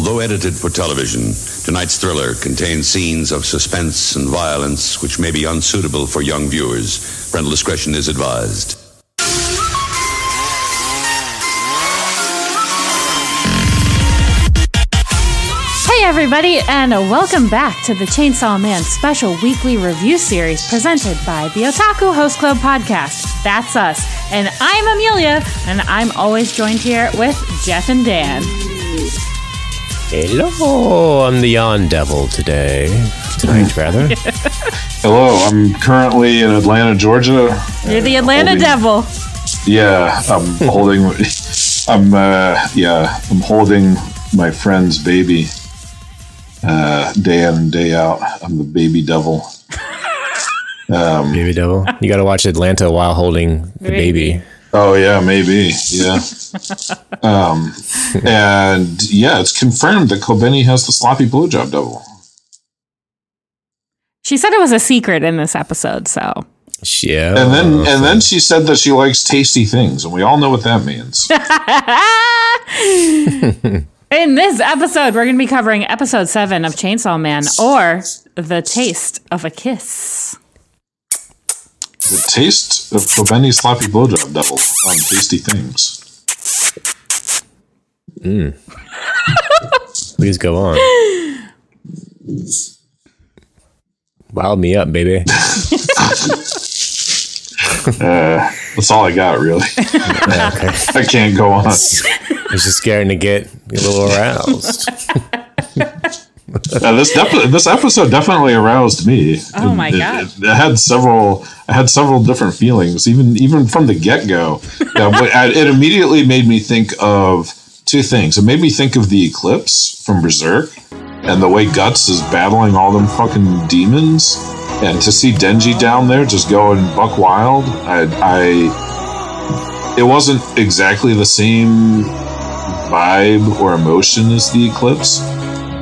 Although edited for television, tonight's thriller contains scenes of suspense and violence which may be unsuitable for young viewers. Parental discretion is advised. Hey, everybody, and welcome back to the Chainsaw Man special weekly review series presented by the Otaku Host Club podcast. That's us. And I'm Amelia, and I'm always joined here with Jeff and Dan. Hello, I'm the Yawn Devil today. Tonight, rather. Hello, I'm currently in Atlanta, Georgia. You're the Atlanta holding- Devil. Yeah, I'm holding. I'm uh, yeah, I'm holding my friend's baby. Uh, day in and day out, I'm the baby devil. Um, Baby Devil. You got to watch Atlanta while holding the Baby. Baby. oh yeah, maybe yeah. um, and yeah, it's confirmed that Kobeni has the sloppy blowjob double. She said it was a secret in this episode, so. Yeah. And then and then she said that she likes tasty things, and we all know what that means. In this episode, we're going to be covering episode seven of Chainsaw Man, or The Taste of a Kiss. The taste of Kobeni's sloppy blowjob devil on tasty things. please go on. Wild me up, baby. Uh, that's all I got, really. Yeah, okay. I can't go on. I was just scared to get a little aroused. Uh, this defi- this episode definitely aroused me. Oh my It- God. It, it had several. I had several different feelings, even even from the get go. it immediately made me think of two things. It made me think of the eclipse from Berserk, and the way Guts is battling all them fucking demons, and to see Denji down there just going buck wild. I, I it wasn't exactly the same vibe or emotion as the eclipse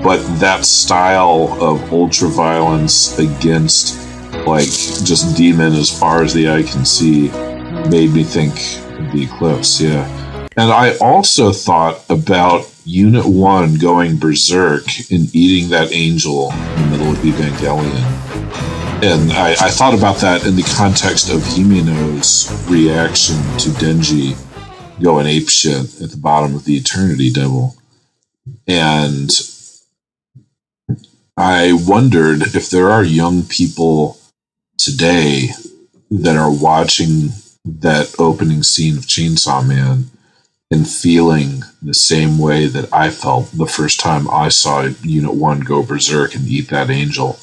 but that style of ultra violence against like just demon as far as the eye can see made me think of the eclipse yeah and i also thought about unit 1 going berserk and eating that angel in the middle of evangelion and I, I thought about that in the context of Himeno's reaction to Denji going apeshit at the bottom of the Eternity Devil. And I wondered if there are young people today that are watching that opening scene of Chainsaw Man and feeling the same way that I felt the first time I saw Unit 1 go berserk and eat that angel.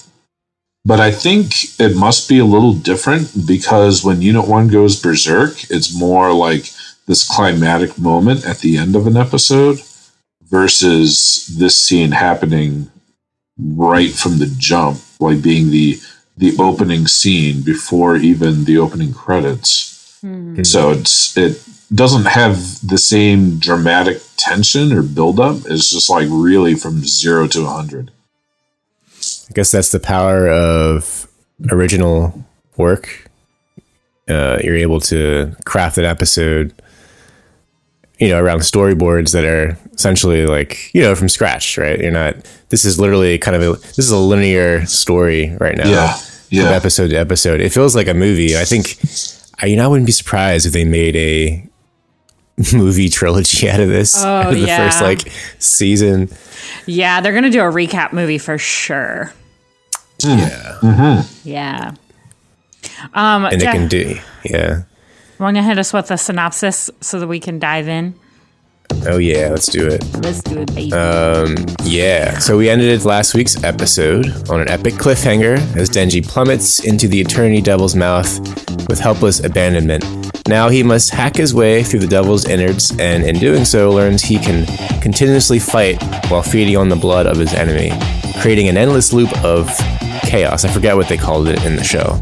But I think it must be a little different because when Unit 1 goes berserk, it's more like this climatic moment at the end of an episode versus this scene happening right from the jump, like being the the opening scene before even the opening credits. So it's it doesn't have the same dramatic tension or buildup. It's just like really from zero to a hundred. I guess that's the power of original work. Uh, you're able to craft an episode, you know, around storyboards that are essentially like, you know, from scratch, right? You're not, this is literally kind of a, this is a linear story right now. Yeah, From yeah. episode to episode. It feels like a movie. I think, I, you know, I wouldn't be surprised if they made a movie trilogy out of this. Oh, out of the yeah. first like season. Yeah, they're going to do a recap movie for sure. Yeah. Yeah. Um, And Jeff, it can do, yeah. Want to hit us with a synopsis so that we can dive in? Oh, yeah. Let's do it. Let's do it, baby. Um, yeah, so we ended last week's episode on an epic cliffhanger as Denji plummets into the Eternity Devil's mouth with helpless abandonment. Now he must hack his way through the Devil's innards, and in doing so, learns he can continuously fight while feeding on the blood of his enemy, creating an endless loop of chaos. I forget what they called it in the show.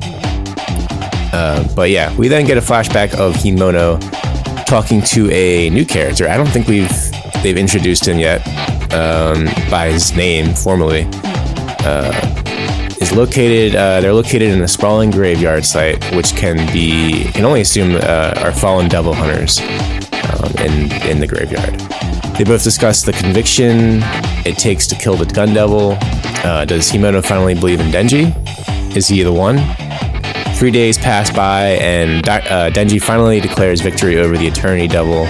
Uh, but yeah, we then get a flashback of Himeno talking to a new character. I don't think we've they've introduced him yet um, by his name formally. Uh, is located. Uh, they're located in a sprawling graveyard site, which can be can only assume uh, are fallen devil hunters um, in in the graveyard. They both discuss the conviction it takes to kill the gun devil? Uh, does Himeno finally believe in Denji? Is he the one? Three days pass by, and uh, Denji finally declares victory over the Eternity Devil.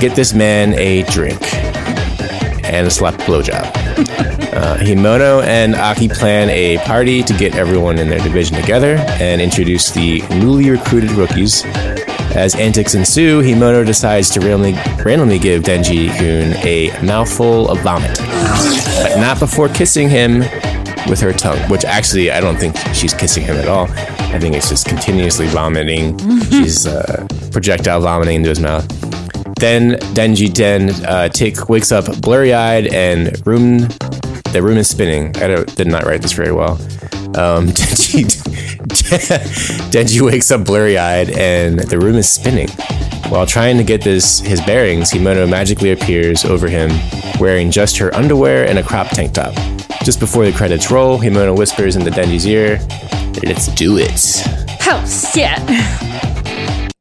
Get this man a drink and a slap blowjob. Uh, Himeno and Aki plan a party to get everyone in their division together and introduce the newly recruited rookies. As antics ensue, Himeno decides to randomly, randomly give Denji Kun a mouthful of vomit, but not before kissing him with her tongue, which actually I don't think she's kissing him at all. I think it's just continuously vomiting. she's uh, projectile vomiting into his mouth. Then Denji Den uh, Tick wakes up blurry eyed and room the room is spinning. I did not write this very well. Um, Denji, Denji wakes up blurry eyed and the room is spinning. While trying to get this his bearings, Himeno magically appears over him wearing just her underwear and a crop tank top. Just before the credits roll, Himeno whispers into Denji's ear, Let's do it. Oh, shit.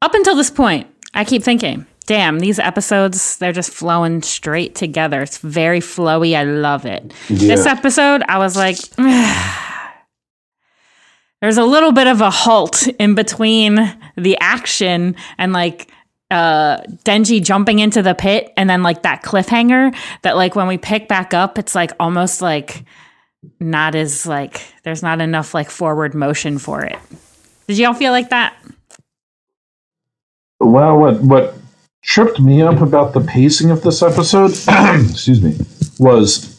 Up until this point, I keep thinking, damn, these episodes, they're just flowing straight together. It's very flowy. I love it. Yeah. This episode, I was like, there's a little bit of a halt in between the action and like uh Denji jumping into the pit and then like that cliffhanger that like when we pick back up it's like almost like not as like there's not enough like forward motion for it. Did y'all feel like that? Well, what what tripped me up about the pacing of this episode, excuse me, was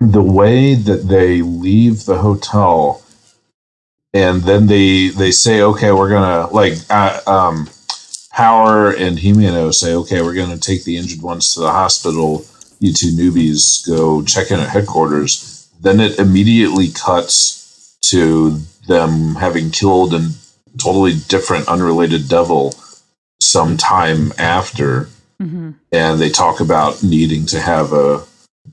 the way that they leave the hotel and then they they say, okay, we're gonna like uh, um, Power and Himeno say, okay, we're gonna take the injured ones to the hospital. You two newbies go check in at headquarters. Then it immediately cuts to them having killed a totally different, unrelated devil some time after, mm-hmm. and they talk about needing to have a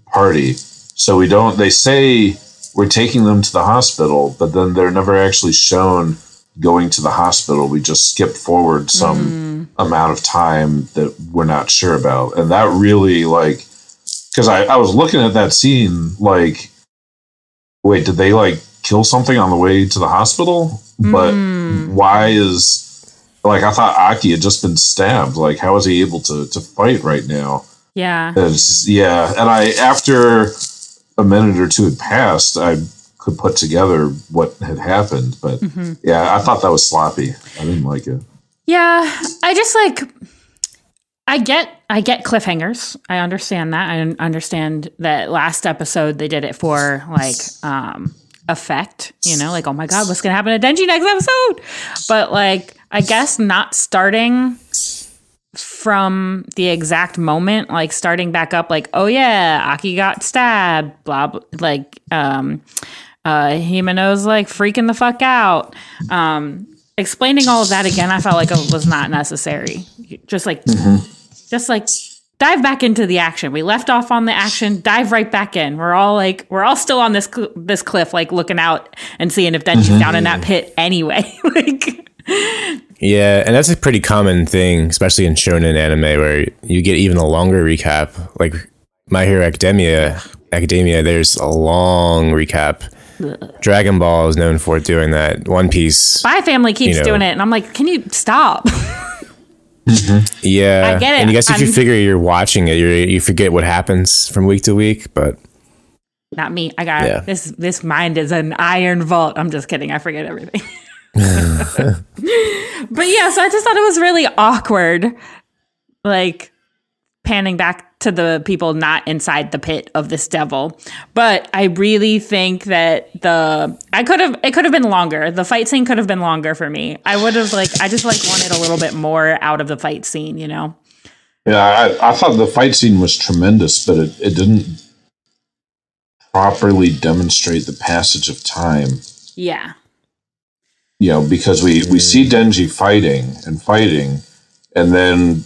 party. So we don't. They say we're taking them to the hospital, but then they're never actually shown going to the hospital. We just skip forward some mm-hmm. Amount of time that we're not sure about, and that really like because I, I was looking at that scene like, wait, did they like kill something on the way to the hospital? But mm. why is like I thought Aki had just been stabbed. Like, how is he able to to fight right now? Yeah. It's, yeah. And I after a minute or two had passed, I could put together what had happened. But mm-hmm. yeah, I thought that was sloppy. I didn't like it. Yeah. I just like I get I get cliffhangers. I understand that. I understand that last episode they did it for like um effect, you know, like oh my god, what's going to happen to Denji next episode? But like I guess not starting from the exact moment, like starting back up, like, oh yeah, Aki got stabbed, blah, blah like, um, uh, Himeno's like freaking the fuck out. Um, explaining all of that again, I felt like it was not necessary. Just like, mm-hmm. just like dive back into the action. We left off on the action, dive right back in. We're all like, we're all still on this cl- this cliff, like looking out and seeing if Denji's mm-hmm. down in that pit anyway. like, yeah, and that's a pretty common thing, especially in shonen anime, where you get even a longer recap. Like My Hero Academia, Academia, there's a long recap. Dragon Ball is known for doing that. One Piece, My Family keeps you know, doing it, and I'm like, can you stop? mm-hmm. Yeah, I get it. And I guess if I'm, you figure you're watching it, you you forget what happens from week to week, but not me. I got yeah. this. This mind is an iron vault. I'm just kidding. I forget everything. but yeah, so I just thought it was really awkward, like panning back to the people not inside the pit of this devil. But I really think that the I could have it could have been longer. The fight scene could have been longer for me. I would have like I just like wanted a little bit more out of the fight scene, you know. Yeah, I, I thought the fight scene was tremendous, but it, it didn't properly demonstrate the passage of time. Yeah you know, because we, we see Denji fighting and fighting, and then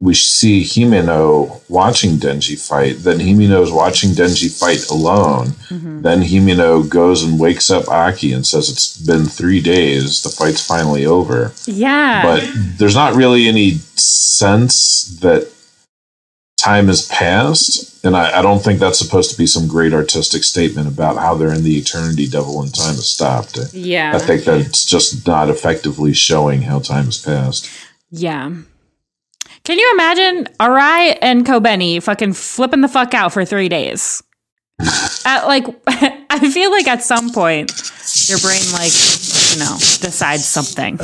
we see Himeno watching Denji fight. Then Himeno's watching Denji fight alone. Mm-hmm. Then Himeno goes and wakes up Aki and says, It's been three days. The fight's finally over. Yeah. But there's not really any sense that time has passed, and I, I don't think that's supposed to be some great artistic statement about how they're in the eternity devil and time has stopped. Yeah. I think that's just not effectively showing how time has passed. Yeah. Can you imagine Arai and Kobeni fucking flipping the fuck out for three days? at like, I feel like at some point your brain like, you know, decides something.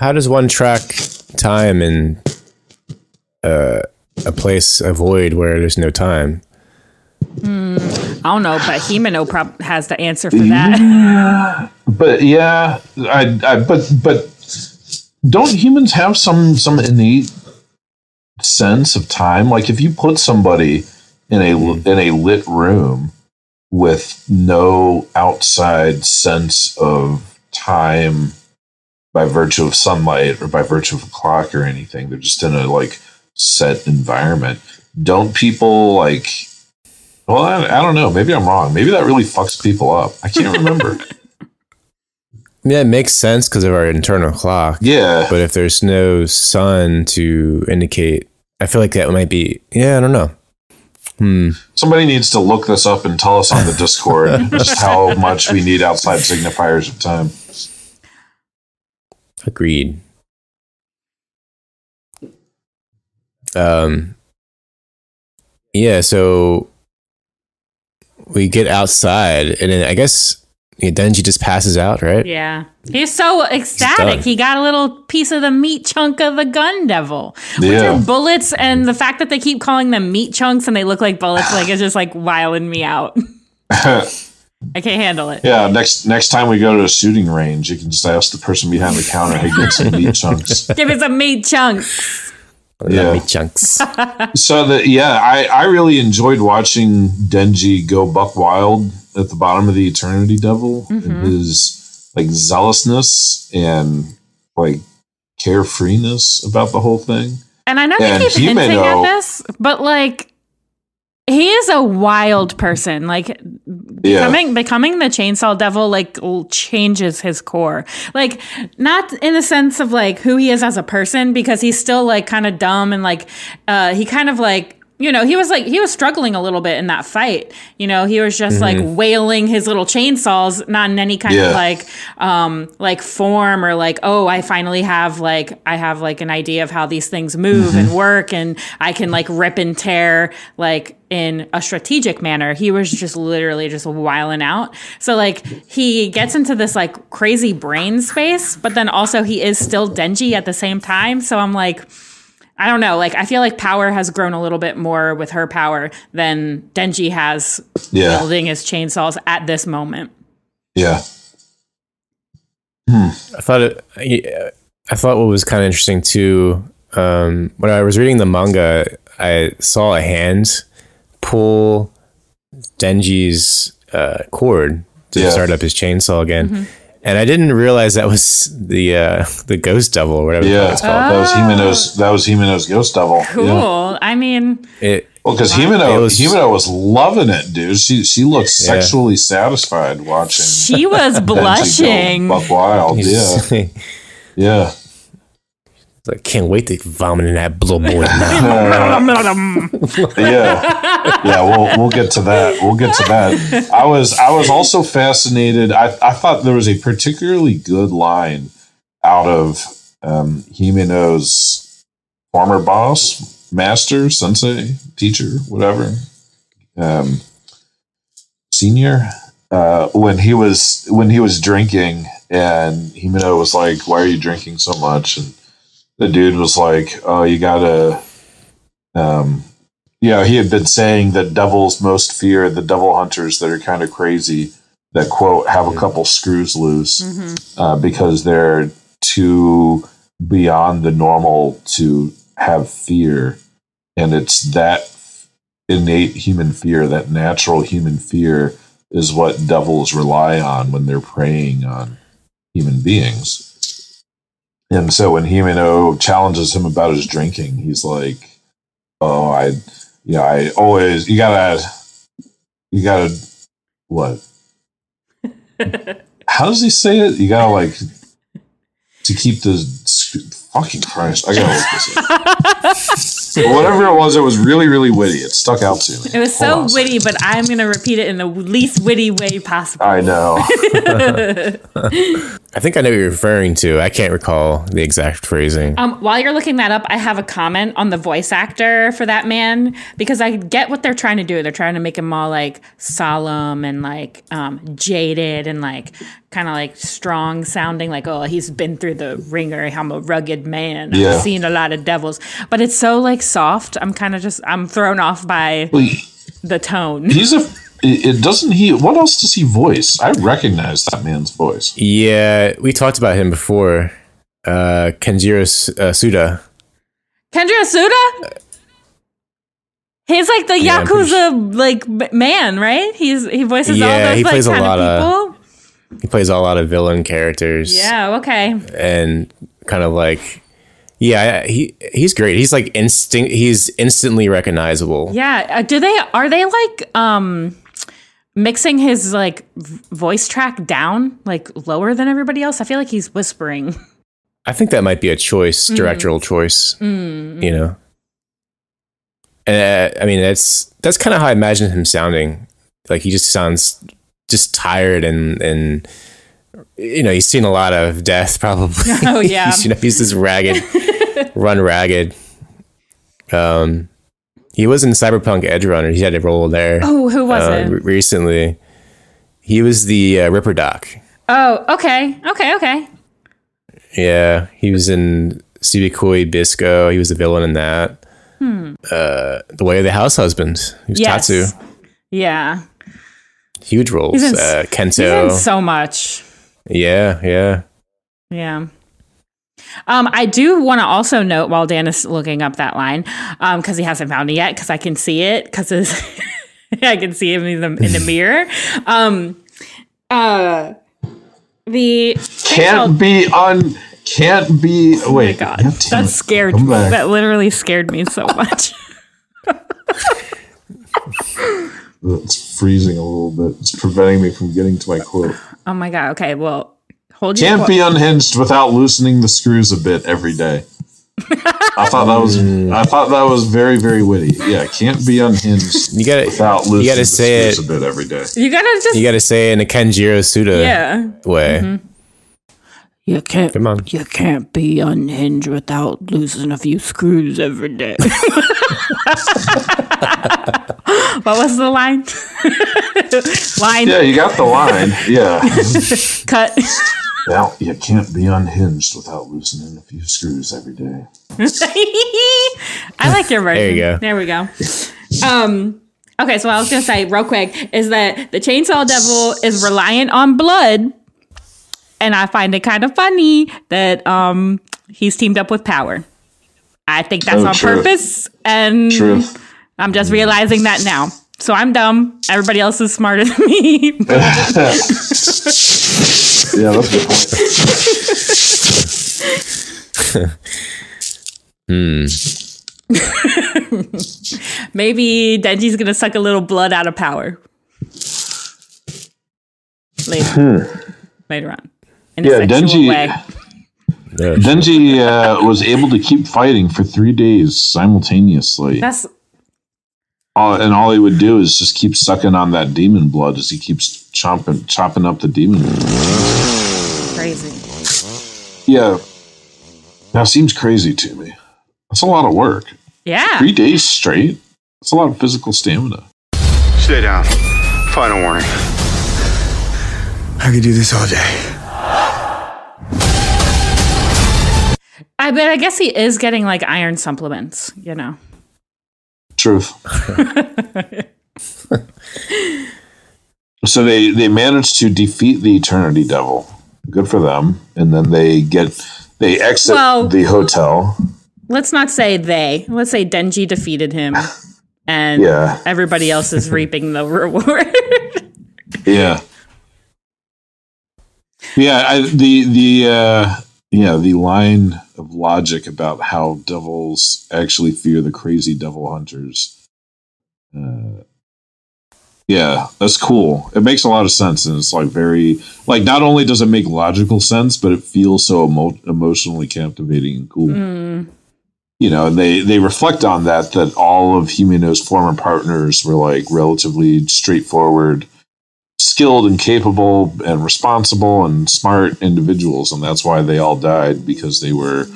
How does one track time in uh, a place, a void where there's no time? I don't know, but Himeno prob- has the answer for that. But yeah, I, I but but don't humans have some some innate sense of time? Like if you put somebody in a mm-hmm. in a lit room with no outside sense of time by virtue of sunlight or by virtue of a clock or anything, they're just in a like set environment. Don't people like? Well, I, I don't know. Maybe I'm wrong. Maybe that really fucks people up. I can't remember. Yeah, it makes sense because of our internal clock. yeah. But if there's no sun to indicate, I feel like that might be. Yeah, I don't know. Hmm. Somebody needs to look this up and tell us on the Discord just how much we need outside signifiers of time. Agreed. Um. Yeah. So we get outside, and then I guess Denji just passes out, right? Yeah. He's so done. ecstatic. He got a little piece of the meat chunk of the gun devil. Which Yeah. are bullets and the fact that they keep calling them meat chunks and they look like bullets, like it's just like wiling me out. I can't handle it. Yeah, next next time we go to a shooting range, you can just ask the person behind the counter, "Hey, get some meat chunks." Give me some meat chunks. Yeah. Meat chunks. So that yeah, I I really enjoyed watching Denji go buck wild at the bottom of the Eternity Devil and his like zealousness and like carefreeness about the whole thing. And I know And they keep hinting at this, but like he is a wild person. Like Yeah. becoming becoming the chainsaw devil like changes his core. Like not in the sense of like who he is as a person because he's still like kind of dumb and like uh he kind of like you know, he was like he was struggling a little bit in that fight. You know, he was just like wailing his little chainsaws, not in any kind Yeah. of like um like form or like, oh, I finally have like I have like an idea of how these things move and work and I can like rip and tear like in a strategic manner. He was just literally just wiling out. So like he gets into this like crazy brain space, but then also he is still Denji at the same time. So I'm like I don't know. Like I feel like power has grown a little bit more with her power than Denji has Yeah, wielding his chainsaws at this moment. yeah, I thought it. I- I thought what was kind of interesting too. Um, when I was reading the manga, I saw a hand pull Denji's uh, cord to Yeah. start up his chainsaw again, Mm-hmm. And I didn't realize that was the uh, the ghost devil or whatever the fuck yeah. it's called. That was Himeno's. That was Himeno's ghost devil. Cool. Yeah. I mean, It, Well, because It Himeno, was- Himeno was loving it, dude. She she looked Yeah. sexually satisfied watching. she was blushing. Buck wild. Yeah, yeah. I can't wait to vomit in that little boy now. yeah. Yeah we'll we'll get to that. We'll get to that. I was i was also fascinated. I i thought there was a particularly good line out of um himeno's former boss master sensei teacher whatever um senior uh when he was when he was drinking and himeno was like why are you drinking so much? And the dude was like oh you gotta um yeah, he had been saying that devils most fear the devil hunters that are kind of crazy, that quote, have a couple screws loose Mhm. uh, because they're too beyond the normal to have fear. And it's that innate human fear, that natural human fear, is what devils rely on when they're preying on human beings. And so when Himeno challenges him about his drinking, he's like, Oh, I yeah, I always you gotta you gotta what? How does he say it? You gotta like to keep the fucking Christ. I gotta look this up. Whatever it was, it was really, really witty. It stuck out to me. It was Hold so on witty, but I'm going to repeat it in the least witty way possible. I know. I think I know what you're referring to. I can't recall the exact phrasing. Um, while you're looking that up, I have a comment on the voice actor for that man because I get what they're trying to do. They're trying to make him all like solemn and like um, jaded and like kind of like strong sounding, like, oh, he's been through the ringer. I'm a rugged man. Yeah. I've seen a lot of devils. But it's so like soft. I'm kind of just, I'm thrown off by Well, he- the tone. He's a. It it doesn't he? What else does he voice? I recognize that man's voice. Yeah, we talked about him before. Uh, Kenjiro S- uh, Tsuda. Kenjiro Tsuda? He's like the Yeah, I'm pretty Yakuza like man, right? He's he voices all those he like plays a kind lot of of- people. He plays a lot of villain characters. Yeah, okay. and kind of like, yeah, he he's great. He's like instinct. He's instantly recognizable. Yeah, uh, do they are they like um mixing his like voice track down like lower than everybody else? I feel like he's whispering. I think that might be a choice, Mm. directorial choice. You know, and uh, I mean that's that's kind of how I imagine him sounding. Like he just sounds just tired and and you know he's seen a lot of death probably. Oh, yeah. he's, you know he's just ragged, run ragged. Um, he was in Cyberpunk Edge Runner. He had a role there. Oh, who was uh, it? re- recently. He was the uh, Ripper Doc. oh, okay. Okay, okay. Yeah, he was in Sabikui Bisco. He was the villain in that. Hmm. Uh, the Way of the House Husband. He was Yes. Tatsu. Yeah. Huge roles. He's in, uh, he's in so much. yeah, yeah. Yeah. Um, I do want to also note while Dan is looking up that line, because he hasn't found it yet, because I can see it, because I can see him in the, in the mirror. Um, uh, the Can't be on, Can't be. Oh Wait. god, God that scared me. back. That literally scared me so much. It's freezing a little bit. It's preventing me from getting to my quote. oh my god. Okay, well, hold your Can't quote. be unhinged without loosening the screws a bit every day. I thought that was mm. I thought that was very very witty. Yeah, can't be unhinged You gotta, without loosening you gotta the say screws it- a bit every day. You gotta just you gotta say it in a Kenjiro Tsuda yeah. way. Mm-hmm. You can't. Come on. You can't be unhinged without losing a few screws every day. what was the line? line Yeah, you got the line. Yeah. cut. Well, you can't be unhinged without loosening a few screws every day. I like your version. There you go. There we go. Um. Okay, so what I was gonna say real quick is that the Chainsaw Devil is reliant on blood, and I find it kind of funny that um he's teamed up with Power. I think that's Oh, on truth. purpose, and Truth. I'm just realizing that now. So I'm dumb. Everybody else is smarter than me. Yeah, that's a good point. Maybe Denji's gonna suck a little blood out of Power later. Later on, in a Hmm. Yeah, sexual Denji- way. Denji uh, was able to keep fighting for three days simultaneously. That's all, and all he would do is just keep sucking on that demon blood as he keeps chomping, chopping up the demon. crazy. Yeah, that seems crazy to me. That's a lot of work. Yeah. Three days straight. That's a lot of physical stamina. Stay down. Final warning. I could do this all day. I bet. I guess he is getting like iron supplements. You know. Truth. so they they managed to defeat the Eternity Devil. Good for them. And then they get they exit Well- the hotel. Let's not say they. Let's say Denji defeated him, and Yeah. everybody else is reaping the reward. Yeah. Yeah, I, the the uh yeah, the line of logic about how devils actually fear the crazy devil hunters. Uh yeah, that's cool. It makes a lot of sense and it's like very like not only does it make logical sense, but it feels so emo- emotionally captivating and cool. Mm. you know, and they they reflect on that that all of Himeno's former partners were like relatively straightforward, skilled and capable and responsible and smart individuals, and that's why they all died because they were,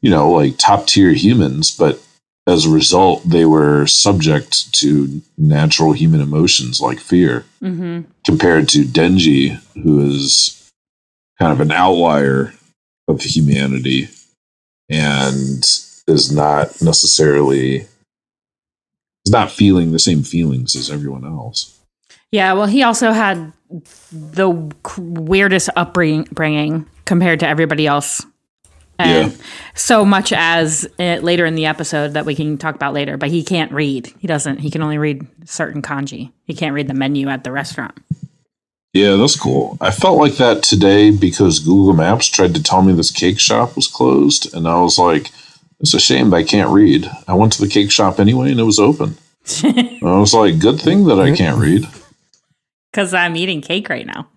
you know, like top tier humans, but as a result, they were subject to natural human emotions like fear, Mm-hmm. compared to Denji, who is kind of an outlier of humanity and is not necessarily is not feeling the same feelings as everyone else. Yeah, well, he also had the weirdest upbringing compared to everybody else. And Yeah. so much as uh, later in the episode that we can talk about later, but he can't read. He doesn't, he can only read certain kanji. He can't read the menu at the restaurant. Yeah, that's cool. I felt like that today because Google Maps tried to tell me this cake shop was closed, and I was like, "It's a shame that I can't read." I went to the cake shop anyway, and it was open. I was like, "Good thing that I can't read." Because I'm eating cake right now.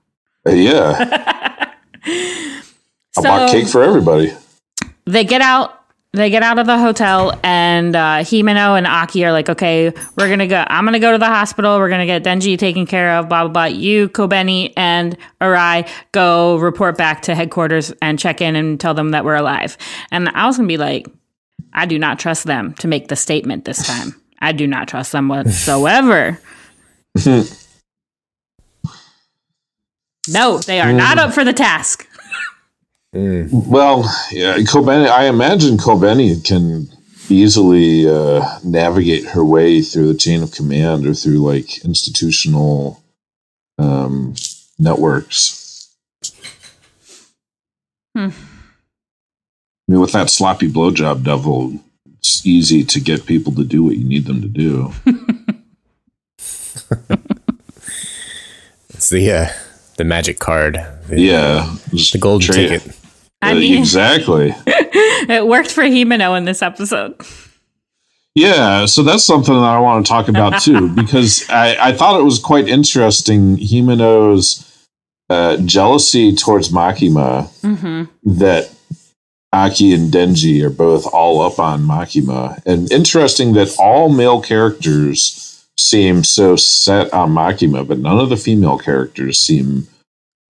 Yeah, I bought cake for everybody. they get out they get out of the hotel and uh, Himeno and Aki are like, okay, we're gonna go. I'm gonna go to the hospital. We're gonna get Denji taken care of. Blah blah blah. You, Kobeni, and Arai go report back to headquarters and check in and tell them that we're alive. And I was gonna be like, I do not trust them to make the statement this time. I do not trust them whatsoever. no, they are not up for the task. Well, yeah, Kobeni. I imagine Kobeni can easily uh, navigate her way through the chain of command or through like institutional um, networks. Hmm. I mean, with that sloppy blowjob devil, it's easy to get people to do what you need them to do. It's the uh, the magic card. The, yeah, the golden trade- ticket. I Uh, mean, exactly. it worked for Himeno in this episode. Yeah, so that's something that I want to talk about too, because I, I thought it was quite interesting Himeno's uh, jealousy towards Makima Mm-hmm. that Aki and Denji are both all up on Makima. And interesting that all male characters seem so set on Makima, but none of the female characters seem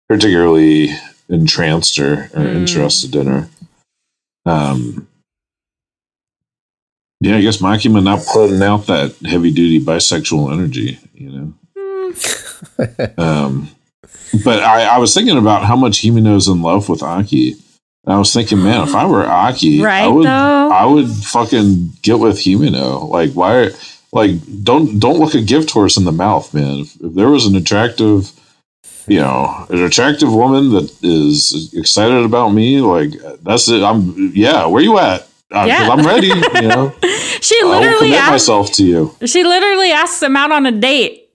particularly entranced or, or Mm. interested in her. Um, yeah, I guess Makima not putting out that heavy duty bisexual energy, you know. um, but I, I was thinking about how much Himeno's in love with Aki. And I was thinking, man, if I were Aki, I would, though? I would fucking get with Himeno. Like, why? Like, don't don't look a gift horse in the mouth, man. If, if there was an attractive, you know, an attractive woman that is excited about me, like that's it. I'm yeah. Where you at? Uh, 'cause Yeah. I'm ready. You know, She literally asked. myself to you. She literally asked him out on a date,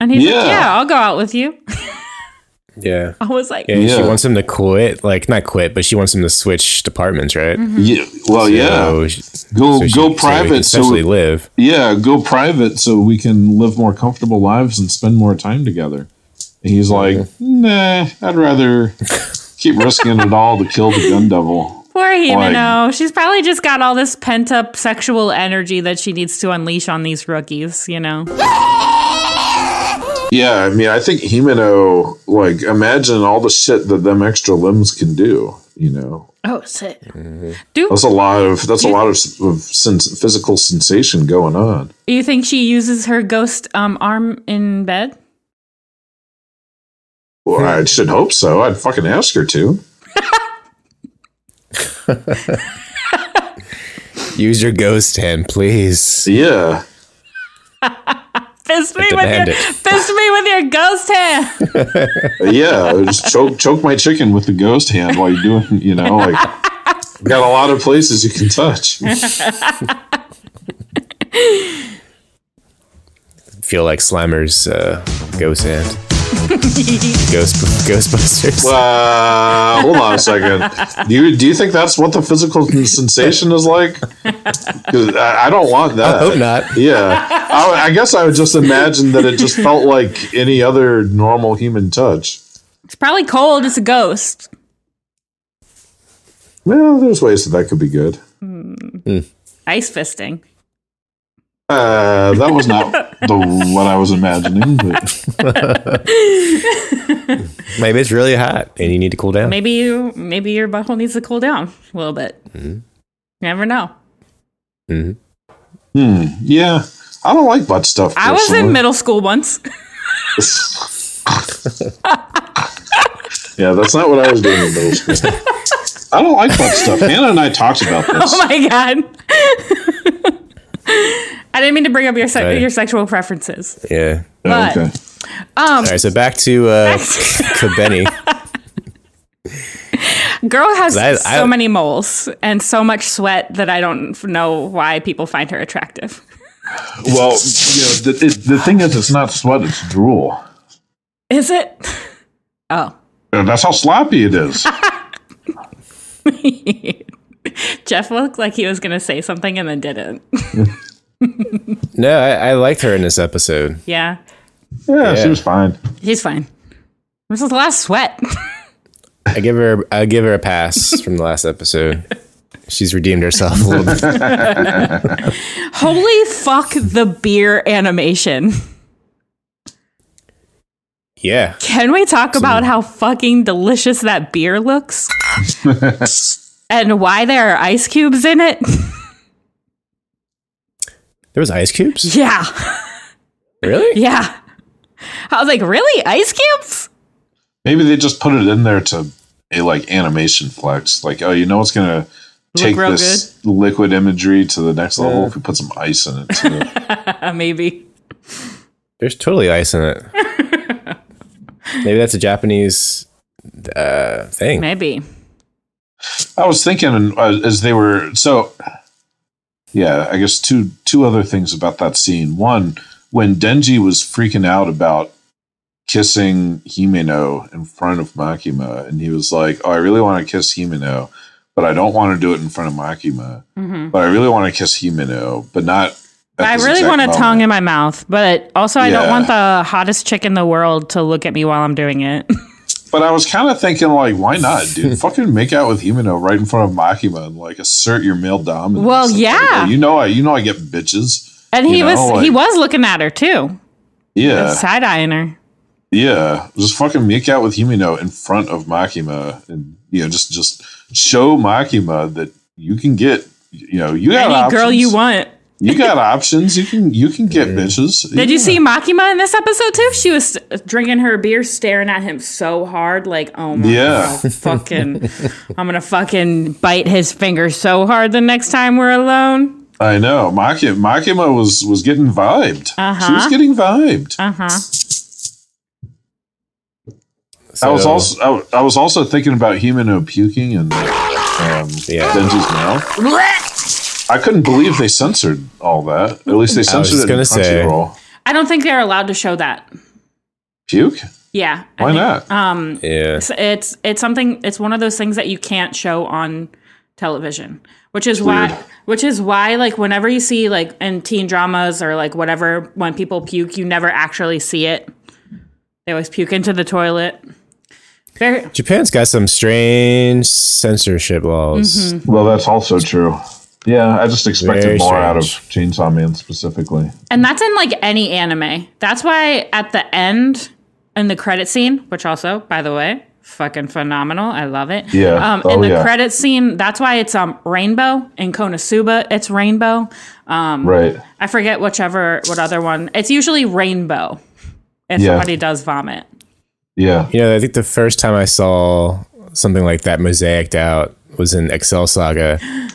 and he's like, Yeah. "Yeah, I'll go out with you." Yeah. I was like, Yeah, she wants him to quit, like not quit, but she wants him to switch departments, right? Mm-hmm. Yeah. Well, yeah. So she- Go so she- go so he can private. So, essentially live. yeah, go private so we can live more comfortable lives and spend more time together. And he's like, nah, I'd rather keep risking it all to kill the gun devil. "Poor Himeno. She's probably just got all this pent up sexual energy that she needs to unleash on these rookies." You know? Yeah, I mean, I think Himeno, like, imagine all the shit that them extra limbs can do. You know, Oh, sick. Do that's a lot of that's a lot of, of sens- physical sensation going on. you think she uses her ghost um, arm in bed? Well, I should hope so. I'd fucking ask her to. Use your ghost hand, please. Yeah. Fist me with your demand it. fist me with your ghost hand. yeah, just choke choke my chicken with the ghost hand while you're doing, you know, like got a lot of places you can touch. Feel like Slimer's uh, ghost hand. Ghost Ghostbusters. Uh, hold on a second. Do you do you think that's what the physical sensation is like? 'Cause I, I don't want that. I hope not. Yeah, I, I guess I would just imagine that it just felt like any other normal human touch. It's probably cold. It's a ghost. Well, there's ways that that could be good. ice fisting. Uh, that was not the what I was imagining. But Maybe it's really hot and you need to cool down. Maybe you, maybe your butthole needs to cool down a little bit. You never know. hmm hmm, yeah, I don't like butt stuff. I was in middle school once. Yeah, that's not what I was doing in middle school. I don't like butt stuff. Hannah and I talked about this. Oh my god. I didn't mean to bring up your se- Right. your sexual preferences. Yeah. But okay. um, All right, so back to uh, to Benny. girl has I- so I- many moles and so much sweat that I don't know why people find her attractive. Well, you know, the, it, the thing is, it's not sweat; it's drool. Is it? Oh. And that's how sloppy it is. Jeff looked like he was going to say something and then didn't. No, I, I liked her in this episode. yeah. Yeah, she was fine. She's fine. This is the last sweat. I give her I give her a pass from the last episode. She's redeemed herself a little bit. Holy fuck the beer animation. Yeah. Can we talk about how fucking delicious that beer looks? And why there are ice cubes in it? There was ice cubes? yeah. Really? Yeah. I was like, really? Ice cubes? Maybe they just put it in there to a like animation flex. Like, oh, you know what's gonna take real this liquid imagery to the next level if we put some ice in it. Too. Maybe. There's totally ice in it. Maybe that's a Japanese uh, thing. Maybe. I was thinking uh, as they were so. Yeah, I guess two two other things about that scene. One, when Denji was freaking out about kissing Himeno in front of Makima, and he was like, "Oh, I really want to kiss Himeno, but I don't want to do it in front of Makima. hmm But I really want to kiss Himeno, but not." I really want a moment." tongue in my mouth, but also I don't want the hottest chick in the world to look at me while I'm doing it. But I was kind of thinking, like, why not, dude? Fucking make out with Himeno right in front of Makima and like assert your male dominance. Well, like, yeah. oh, you know, I you know, I get bitches. And he know, was he was looking at her too. Yeah, Side eyeing her. yeah. Just fucking make out with Himeno in front of Makima, and you know, just just show Makima that you can get, you know, you got Any options. girl you want. You got options. You can you can get bitches. Did you Yeah. see Makima in this episode too? She was drinking her beer, staring at him so hard, like, oh my Yeah. god, fucking, I'm gonna fucking bite his finger so hard the next time we're alone. I know. Makima, Makima was was getting vibed. She Uh-huh. was getting vibed. Uh huh. So, I was also I, w- I was also thinking about Himeno puking and um, Yeah. Denji's mouth. I couldn't believe they censored all that. At least they was censored just it in say- Crunchyroll. I don't think they're allowed to show that. Puke? Yeah. Why think- not? Um, Yeah. it's, it's it's something. It's one of those things that you can't show on television, which is why weird. which is why like whenever you see like in teen dramas or like whatever when people puke, you never actually see it. They always puke into the toilet. Very Japan's got some strange censorship laws. Mm-hmm. Well, that's also true. Yeah, I just expected Very more out of. Chainsaw Man specifically. And that's in like any anime. That's why at the end in the credit scene, which also, by the way, fucking phenomenal. I love it. Yeah. Um, Oh, in the yeah. credit scene, that's why it's um rainbow in Konosuba. It's rainbow. Um, Right. I forget whichever what other one. It's usually rainbow if Yeah. somebody does vomit. Yeah. You know, I think the first time I saw something like that mosaiced out was in Excel Saga.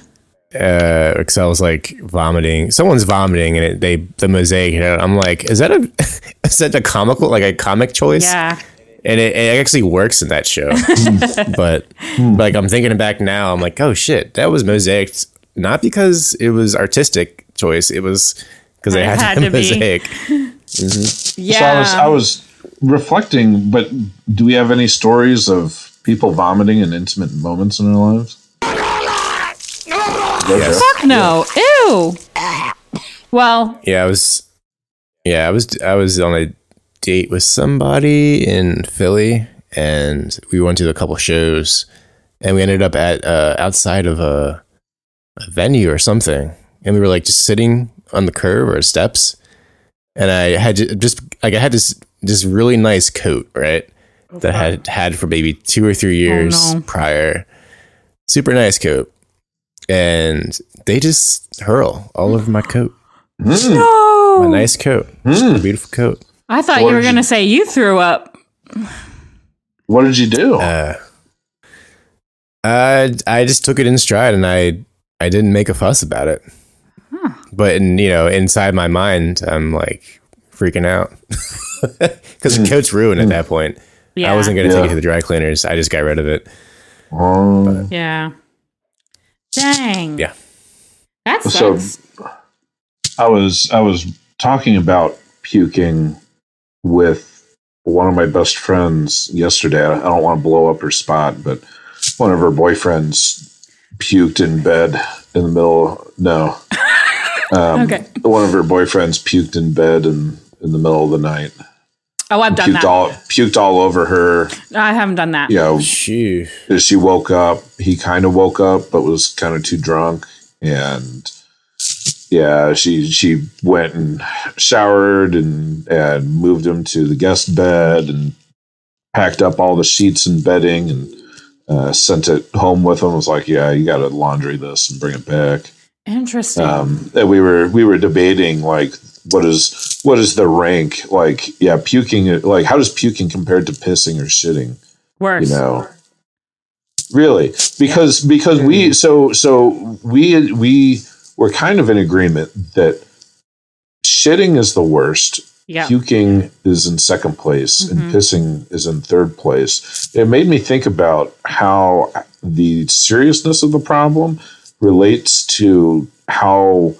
Uh, Excel was like vomiting. Someone's vomiting, and it, they the mosaic. hit out. I'm like, is that a is that a comical like a comic choice? Yeah. and it, it actually works in that show. but like I'm thinking back now, I'm like, oh shit, that was mosaiced not because it was artistic choice. It was because they It had, had to to be. mosaic. Yeah. So I was I was reflecting, but do we have any stories of people vomiting in intimate moments in their lives? Yes. Fuck no. Ew. Well, Yeah, I was. Yeah, I was. I was on a date with somebody in Philly, and we went to a couple shows, and we ended up at uh, outside of a, a venue or something, and we were like just sitting on the curb or steps, and I had ju- just like I had this this really nice coat, right? That I had had for maybe two or three years Oh, no. prior. Super nice coat, and they just hurl all over my coat. No. My nice coat, a beautiful coat. I thought What you were going to say you threw up. What did you do? Uh, I I just took it in stride, and I I didn't make a fuss about it. But in, you know, inside my mind, I'm like freaking out because the coat's ruined at that point. Yeah. I wasn't going to Yeah. take it to the dry cleaners. I just got rid of it. Um, Yeah. Dang. Yeah. That So- I was I was talking about puking with one of my best friends yesterday. I don't want to blow up her spot, but one of her boyfriends puked in bed in the middle. No, um, Okay. One of her boyfriends puked in bed in in the middle of the night. Oh, I've done Puked that. all puked all over her. I haven't done that. You know, Shoo. as she woke up, he kind of woke up, but was kind of too drunk. And yeah, she she went and showered and and moved him to the guest bed and packed up all the sheets and bedding and uh, sent it home with him. It was like, yeah, you got to laundry this and bring it back. Interesting. Um, and we were we were debating like what is what is the rank like? Yeah, puking. Like, how does puking compared to pissing or shitting? Worse. you know really because because we so so we we were kind of in agreement that shitting is the worst yeah. puking is in second place Mhm. and pissing is in third place it made me think about how the seriousness of the problem relates to how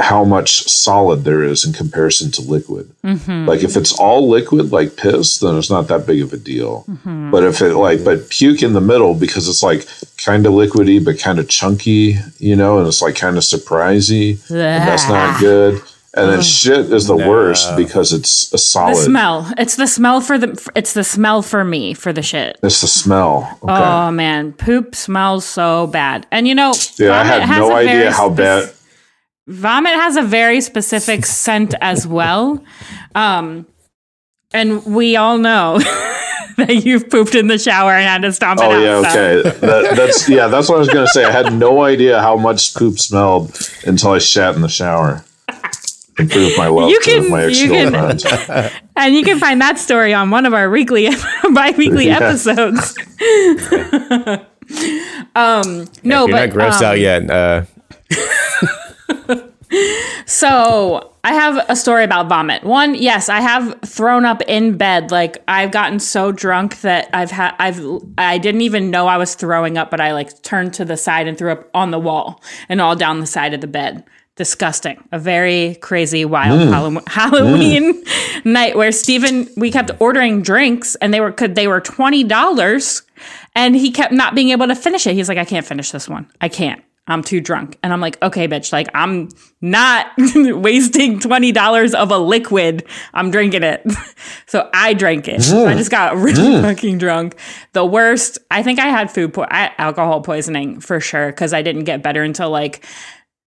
how much solid there is in comparison to liquid Mhm. like if it's all liquid like piss, then it's not that big of a deal. Mhm. But if it like but puke in the middle because it's like kind of liquidy but kind of chunky, you know, and it's like kind of surprisey, and that's not good. And then shit is the No. worst because it's a The solid. smell. It's the smell for the. It's the smell for me for the shit. It's the smell. Okay. Oh man, poop smells so bad. And you know, yeah, I vomit had no idea how spec- bad. Vomit has a very specific scent as well. Um, and we all know that you've pooped in the shower and had to stomp it out. Oh out. yeah, so- okay. That, that's yeah. That's what I was gonna say. I had no idea how much poop smelled until I shat in the shower. To prove my love You can- my you can- And you can find that story on one of our weekly, bi-weekly Yeah. episodes. um, no, if you're but not grossed um, out yet, uh, So I have a story about vomit. One, yes, I have thrown up in bed. Like I've gotten so drunk that I've had I've I didn't even know I was throwing up, but I like turned to the side and threw up on the wall and all down the side of the bed. Disgusting. A very crazy, wild Hallow- Halloween mm. night where Stephen we kept ordering drinks and they were could they were twenty dollars and he kept not being able to finish it. He's like, I can't finish this one. I can't. I'm too drunk. And I'm like, okay, bitch, like I'm not wasting $20 of a liquid. I'm drinking it. so I drank it. So I just got really fucking drunk. The worst, I think I had food, po- I, alcohol poisoning for sure. Cause I didn't get better until like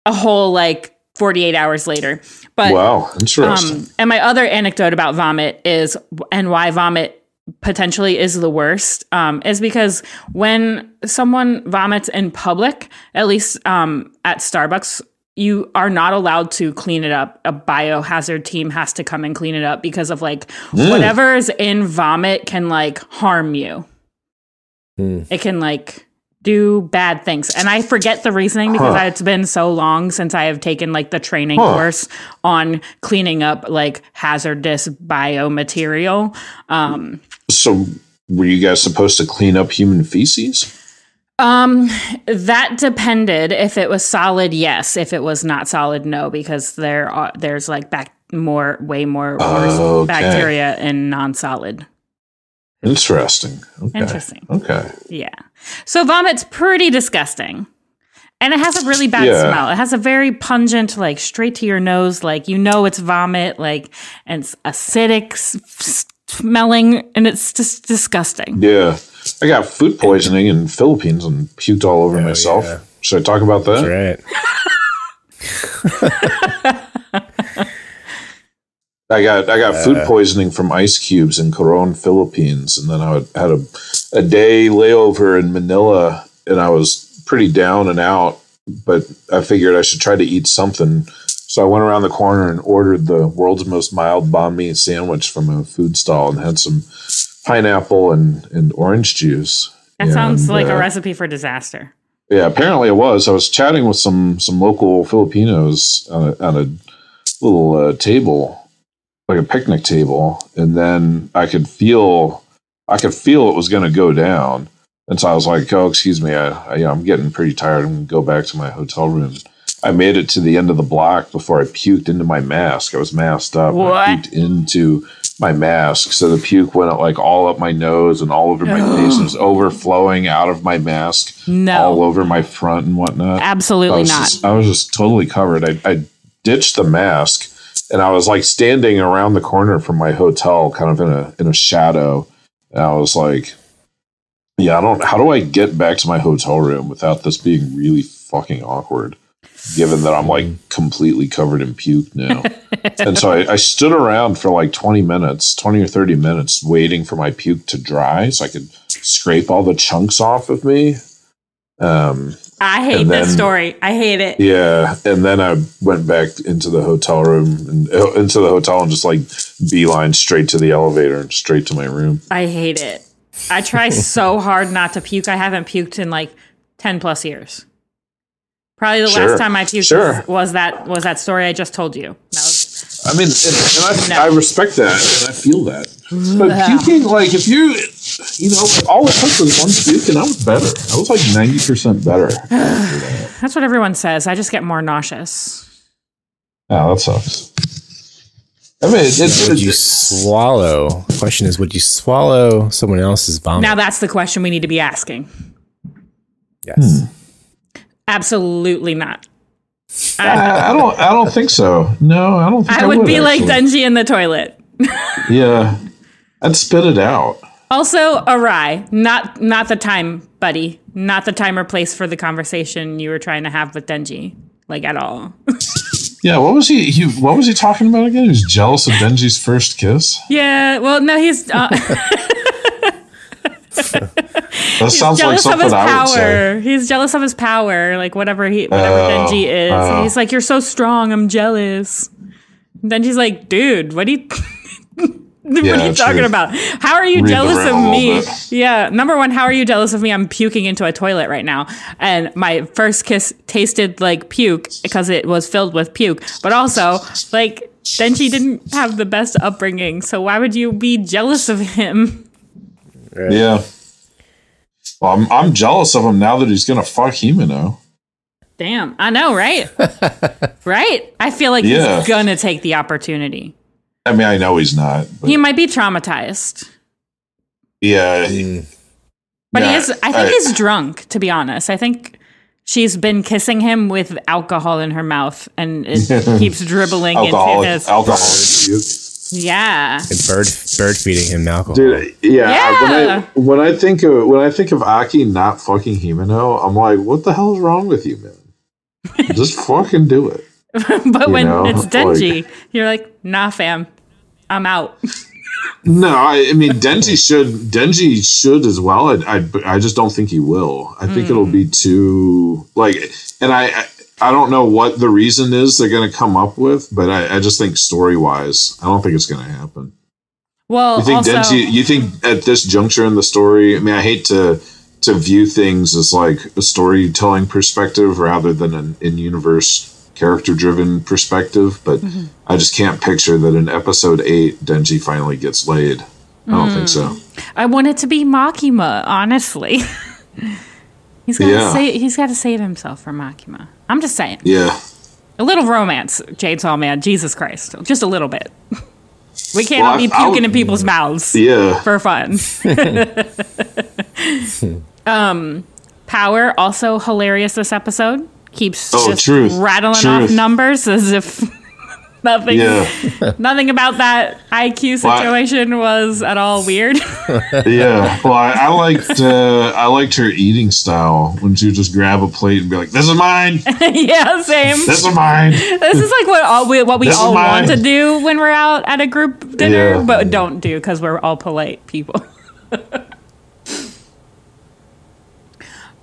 a whole like 48 hours later. But Wow, interesting. um, and my other anecdote about vomit is, and why vomit potentially is the worst, um, is because when someone vomits in public, at least um, at Starbucks, you are not allowed to clean it up. A biohazard team has to come and clean it up because of like whatever is in vomit can like harm you. Hmm. It can like do bad things. And I forget the reasoning because Huh. it's been so long since I have taken like the training Huh. course on cleaning up like hazardous biomaterial. Um, So, were you guys supposed to clean up human feces? um, that depended. If it was solid, yes. If it was not solid, no, because there are there's like back more, way more worse Okay. bacteria in non-solid. Interesting. Okay. Interesting. Okay. Yeah. So vomit's pretty disgusting. And it has a really bad Yeah. smell. It has a very pungent, like straight to your nose, like you know it's vomit, like and it's acidic s- s- smelling, and it's just disgusting. Yeah. I got food poisoning in Philippines and puked all over oh, myself. yeah. Should I talk about that? that's right. I got I got Uh. food poisoning from ice cubes in Coron, Philippines, and then I had a a day layover in Manila, and I was pretty down and out. But I figured I should try to eat something, so I went around the corner and ordered the world's most mild banh mi sandwich from a food stall, and had some pineapple and and orange juice. That sounds And, like a uh, recipe for disaster. Yeah, apparently it was. I was chatting with some some local Filipinos on a, on a little uh, table, like a picnic table, and then I could feel I could feel it was going to go down, and so I was like, "Oh, excuse me, I, I you know, I'm getting pretty tired. I'm going to go back to my hotel room." I made it to the end of the block before I puked into my mask. I was masked up. and I What? puked into my mask, so the puke went like all up my nose and all over my face. It was overflowing out of my mask No. all over my front and whatnot. Absolutely was, not. just, I was just totally covered. I, I ditched the mask and I was like standing around the corner from my hotel, kind of in a in a shadow. And I was like, "Yeah, I don't. How do I get back to my hotel room without this being really fucking awkward?" Given that I'm like completely covered in puke now. and so I, I stood around for like 20 minutes, 20 or 30 minutes, waiting for my puke to dry so I could scrape all the chunks off of me. Um, I hate this story. I hate it. yeah, and then I went back into the hotel room and uh, into the hotel and just like beeline straight to the elevator and straight to my room. I hate it. I try so hard not to puke. I haven't puked in like 10 plus years. Probably the Sure. last time I puked Sure. was, was that was that story I just told you. That was, I mean, and, and I, No. I respect that and I feel that. But puking, like if you, you know, all it took was one puke and I was better. I was like ninety percent better. that's what everyone says. I just get more nauseous. Yeah, that sucks. I mean, it, it's, Would you it's swallow? Question is, would you swallow someone else's vomit? Now that's the question we need to be asking. yes. Hmm. Absolutely not. I, I don't. I don't think so. No, I don't. think I, I would be like actually. Denji in the toilet. Yeah, I'd spit it out. Also, Arai. Not not the time, buddy. Not the time or place for the conversation you were trying to have with Denji. Like at all. Yeah, what was he, he? What was he talking about again? He was jealous of Denji's first kiss. yeah. Well, no, he's uh, That sounds like jealous of something his I would say. power. He's jealous of his power. Like whatever he, whatever Oh, Denji is. oh. He's like, you're so strong. I'm jealous. And Denji's like, dude, what do you? what Yeah, are you talking true. about? How are you Read jealous of me? bit. Yeah. Number one, how are you jealous of me? I'm puking into a toilet right now. And my first kiss tasted like puke because it was filled with puke. But also, like, Denji didn't have the best upbringing. So why would you be jealous of him? Yeah. Well, I'm, I'm jealous of him now that he's gonna fuck Himeno. Damn. I know, right? right? I feel like Yeah. he's gonna take the opportunity. I mean, I know he's not. But He might be traumatized. yeah, he- But he is I think he's drunk, to be honest. I think she's been kissing him with alcohol in her mouth and it keeps dribbling alcoholic, into his alcoholic. Yeah. And bird bird feeding him alcohol. Dude, yeah. Yeah. When I when I think of when I think of Aki not fucking Himeno, I'm like, what the hell is wrong with you, man? Just fucking do it. but when know, it's like- Denji, you're like, nah fam. I'm out. No, I, I mean Denji should Denji should as well. I, I I just don't think he will. I think it'll be mm. too like, and I I, I don't know what the reason is they're going to come up with, but I, I just think story wise, I don't think it's going to happen. Well, You think also, Denji? You think at this juncture in the story? I mean, I hate to to view things as like a storytelling perspective rather than an in universe character driven perspective, but Mm-hmm. I just can't picture that in episode eight Denji finally gets laid. I don't think so. I want it to be Makima, honestly. he's got Yeah. to say he's got to save himself for Makima. I'm just saying. Yeah. A little romance, Chainsaw Man. Jesus Christ. Just a little bit. We can't Well, all be I- I puking in people's mouths Yeah. for fun. um, Power, also hilarious this episode. Keeps Oh, just truth. rattling Truth. off numbers as if nothing, Yeah. nothing about that IQ Well, I- situation was at all weird. Yeah. Well, I, I liked uh, I liked her eating style when she would just grab a plate and be like, "This is mine. yeah, same. This is mine." This is like what all we, what we This all want to do when we're out at a group dinner, Yeah. but don't do because we're all polite people.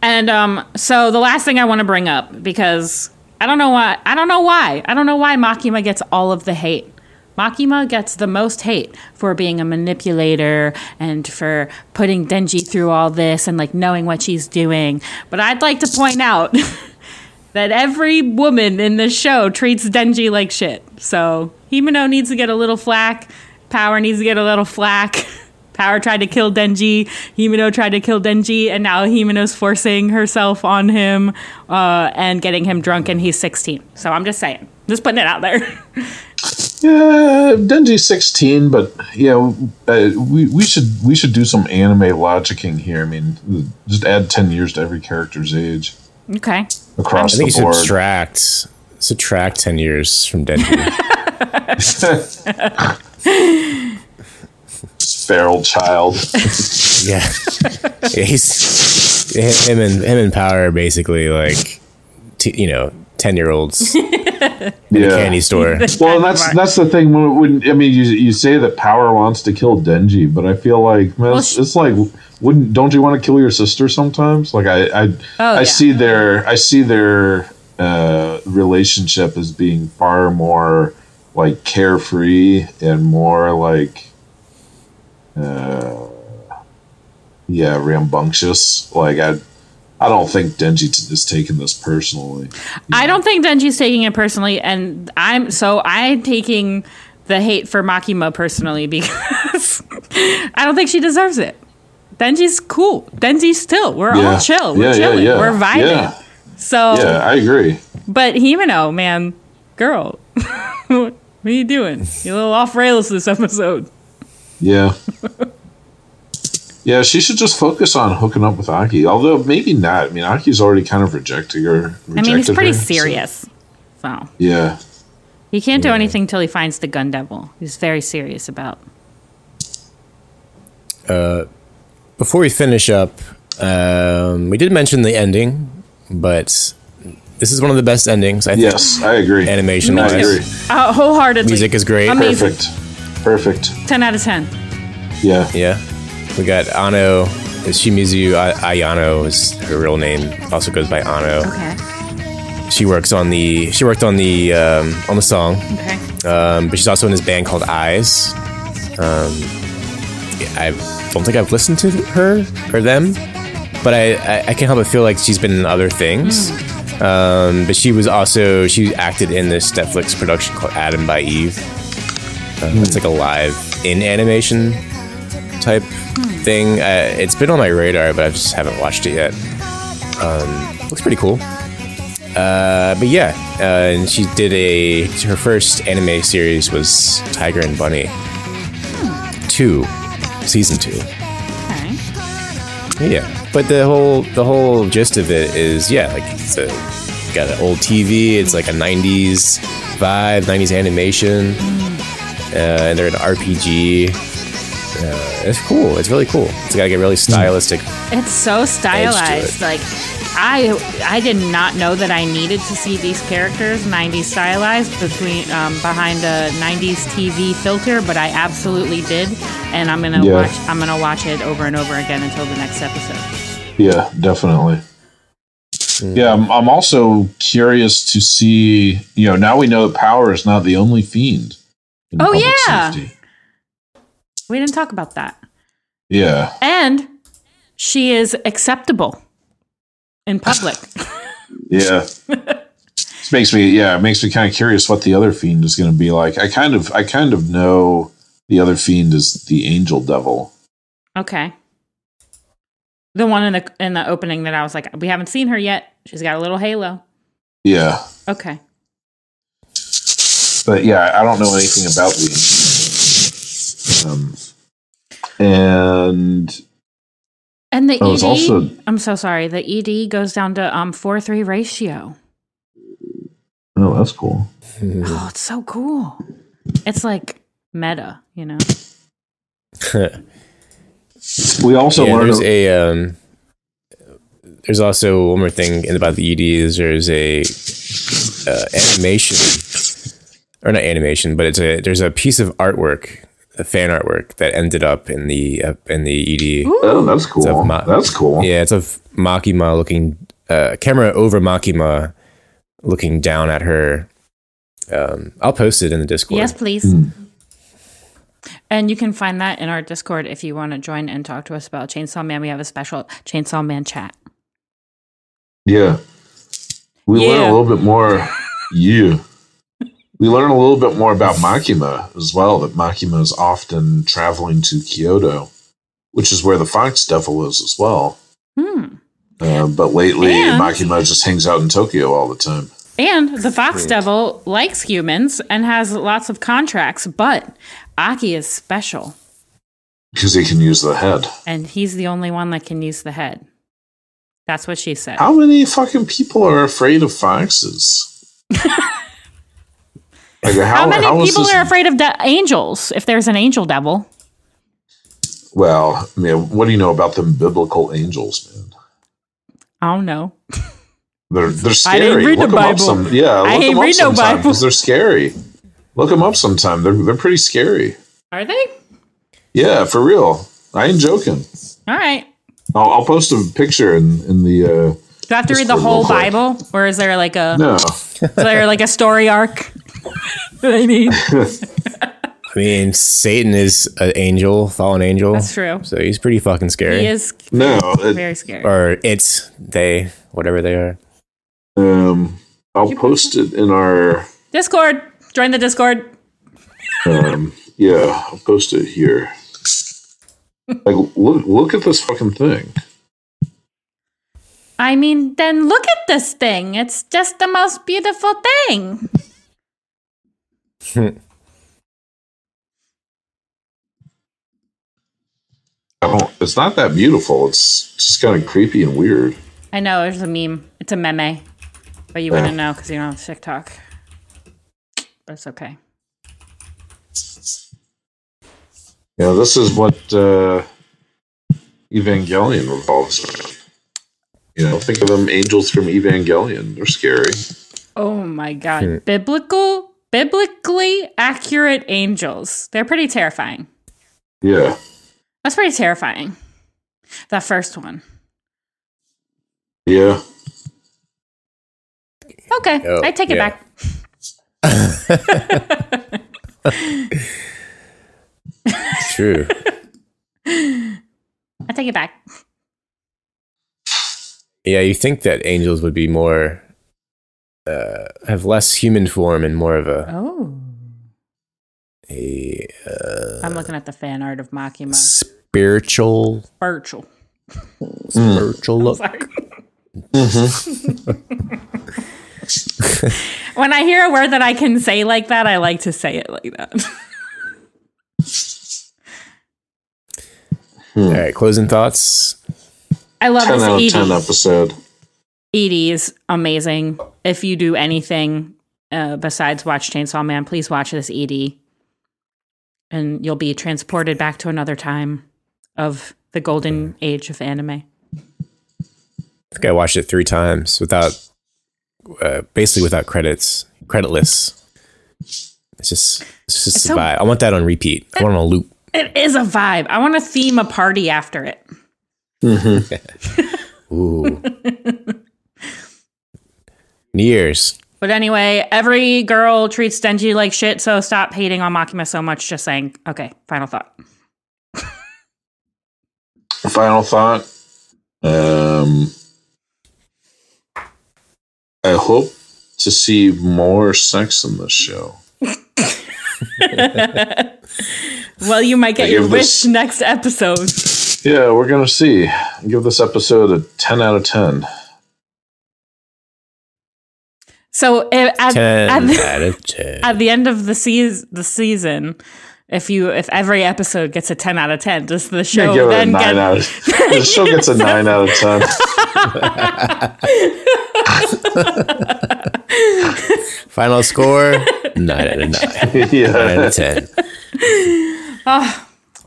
And um, so the last thing I want to bring up because I don't know why I don't know why I don't know why Makima gets all of the hate. Makima gets the most hate for being a manipulator and for putting Denji through all this and like knowing what she's doing. But I'd like to point out that every woman in this show treats Denji like shit. So Himeno needs to get a little flack. Power needs to get a little flack. Power tried to kill Denji. Himeno tried to kill Denji, and now Himeno's forcing herself on him uh, and getting him drunk, and he's 16. So I'm just saying, just putting it out there. Yeah, Denji's sixteen, but yeah, uh, we we should we should do some anime logicking here. I mean, just add ten years to every character's age okay. across I think the you board. subtract subtract ten years from Denji. Feral child. yeah, yeah. He's him and him and Power are basically like, t- you know, ten year olds in a Yeah. candy store. Well, and that's that's the thing. When, when I mean, you you say that Power wants to kill Denji, but I feel like man, it's, sh- it's like wouldn't don't you want to kill your sister sometimes? Like I I, Oh, I yeah. see their I see their uh, relationship as being far more like carefree and more like uh, yeah rambunctious. Like I I don't think Denji t- is taking this personally. I don't think Denji's taking it personally, and I'm so I'm taking the hate for Makima personally because I don't think she deserves it. Denji's cool. Denji's still. We're Yeah. all chill. We're Yeah, yeah, chilling. yeah. We're vibing. So, Yeah, I agree. but Himeno, man, girl, what are you doing? You're a little off rails this episode. Yeah. yeah, she should just focus on hooking up with Aki. Although maybe not. I mean, Aki's already kind of rejecting her. I mean, he's rejected pretty her, serious. So yeah. he can't do anything till he finds the gun devil. He's very serious about. Before we finish up, um, we did mention the ending, but this is one of the best endings. I think. Yes, I agree. Animation Me I agree. Uh, wholeheartedly. Music is great. Amazing. Perfect. Perfect. 10 out of 10. Yeah. Yeah, we got Ano. Shimizu A- Ayano is her real name. Also goes by Ano. Okay. She works on the she worked on the um, on the song, Okay. um, but she's also in this band called Eyes. Um, I don't think I've listened to her or them, but I, I, I can't help but feel like she's been in other things. Um, but she was also she acted in this Netflix production called Adam by Eve. Uh, It's like a live in animation type thing. Uh, it's been on my radar, but I just haven't watched it yet. Um, looks pretty cool. Uh, but yeah, uh, and she did a her first anime series was Tiger and Bunny two, season two. Okay. Yeah, but the whole the whole gist of it is yeah, like it's a got an old TV. It's like a '90s vibe, '90s animation, and they're an RPG. Uh, it's cool. It's really cool. It's got to get really stylistic. It's so stylized. Like I I did not know that I needed to see these characters 90s stylized between um, behind a 90s TV filter, but I absolutely did, and I'm gonna Yeah. watch I'm gonna watch it over and over again until the next episode. Yeah, definitely. Yeah, I'm, I'm also curious to see. You know, now we know that Power is not the only fiend. Oh, yeah. safety. We didn't talk about that. Yeah, And she is acceptable in public. yeah. this makes me, yeah, it makes me kind of curious what the other fiend is going to be like. I kind of, I kind of know the other fiend is the angel devil. okay. The one in the in the opening that I was like, we haven't seen her yet. She's got a little halo. Yeah, Okay. But yeah, I don't know anything about the angel. Um, and And the Oh, ED, also- I'm so sorry. The ED goes down to um four three ratio. Oh, that's cool. Oh, it's so cool. It's like meta, you know. We also yeah, learned. there's a um, there's also one more thing about the EDs. There's a uh, animation, or not animation, but it's a there's a piece of artwork, a fan artwork that ended up in the uh, in the ED. oh, that's cool. Ma- that's cool. Yeah, it's of Makima looking uh, camera over Makima, looking down at her. Um, I'll post it in the Discord. Yes, please. And you can find that in our Discord if you want to join and talk to us about Chainsaw Man. We have a special Chainsaw Man chat. Yeah. We learn a little bit more. yeah. We learn a little bit more about Makima as well, that Makima is often traveling to Kyoto, which is where the Fox Devil is as well. Hmm. Uh, but lately, And- Makima just hangs out in Tokyo all the time. And the Fox Devil likes humans and has lots of contracts, but Aki is special, Because he can use the head. and he's the only one that can use the head. That's what she said. How many fucking people are afraid of foxes? like how, How many how people are afraid of de- angels if there's an angel devil? Well, I mean, what do you know about them biblical angels, man? I don't know. They're they're scary. I didn't read the Look them up Bible. some. Yeah, I ain't them up read no Bible. 'cause they're scary. Look them up sometime. They're they're pretty scary. Are they? Yeah, for real. I ain't joking. All right. I'll, I'll post a picture in in the. uh Do I have to read the whole. Bible, or is there like a No, is there like a story arc that I need? I mean, Satan is an angel, fallen angel. That's true. So he's pretty fucking scary. He is no. it- very scary. Or it's they, whatever they are. um, I'll post it in our. Discord. Join the Discord. Um, yeah, I'll post it here. Like, look look at this fucking thing. I mean, then look at this thing. It's just the most beautiful thing. Don't, it's not that beautiful. It's just kind of creepy and weird. I know there's a meme. It's a meme, but you wouldn't know because you don't have TikTok. But it's okay. Yeah, this is what uh, Evangelion revolves around. You know, think of them angels from Evangelion. They're scary. Oh my god. Biblical, biblically accurate angels. They're pretty terrifying. Yeah. That's pretty terrifying. That first one. Yeah. Okay, Oh, I take it yeah. back. True. I take it back. yeah, you think that angels would be more, uh, have less human form and more of a, Oh. a uh, I'm looking at the fan art of Makima. spiritual, Spiritual. spiritual look. Sorry. when I hear a word that I can say like that, I like to say it like that. All right, closing thoughts. I love 10 this out of ED. 10 episode. ED is amazing. If you do anything uh, besides watch Chainsaw Man, please watch this ED. And you'll be transported back to another time of the golden age of anime. I think I watched it three times without, uh, basically without credits, creditless. It's just, it's just It's a so- vibe. I want that on repeat. I want it on a loop. It is a vibe. I want to theme a party after it. Ooh. New Year's. But anyway, every girl treats Denji like shit, so stop hating on Makima so much. Just saying. Okay, final thought. Final thought. Um, I hope to see more sex in this show. Well, you might get I your wish this- next episode. Yeah, we're gonna see. Give this episode a ten out of ten. So uh, at, at, the, out of 10. at the end of the season, the season, if you if every episode gets a ten out of ten, does the show give it a then nine get out of. the show gets a nine out of ten. Final score nine out of nine. yeah. Nine out of ten.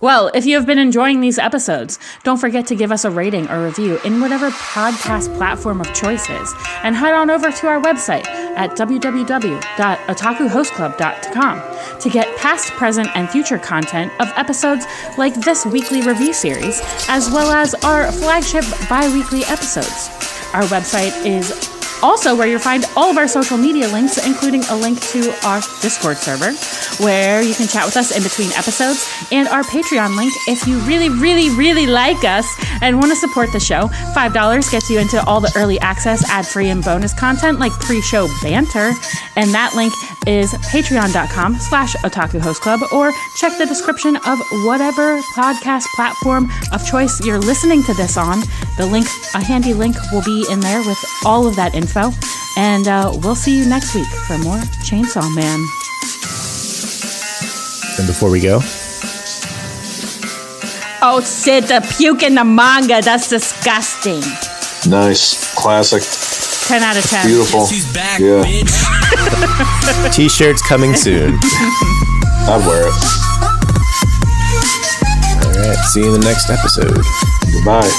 Well, if you have been enjoying these episodes, don't forget to give us a rating or review in whatever podcast platform of choice is, and head on over to our website at www.otakuhostclub.com to get past, present, and future content of episodes like this weekly review series, as well as our flagship bi weekly episodes. Our website is also where you'll find all of our social media links, including a link to our Discord server, where you can chat with us in between episodes, and our Patreon link if you really, really, really like us and want to support the show. $5 gets you into all the early access, ad free, and bonus content like pre show banter. And that link is patreon.com slash otaku host club, or check the description of whatever podcast platform of choice you're listening to this on. The link, a handy link, will be in there with all of that info. And uh, we'll see you next week for more Chainsaw Man. And before we go, Oh, Sid, the puke in the manga. That's disgusting. Nice. Classic. 10 out of 10. Beautiful. She's back, Yeah. bitch. t-shirts coming soon. I'd wear it. All right. See you in the next episode. Goodbye.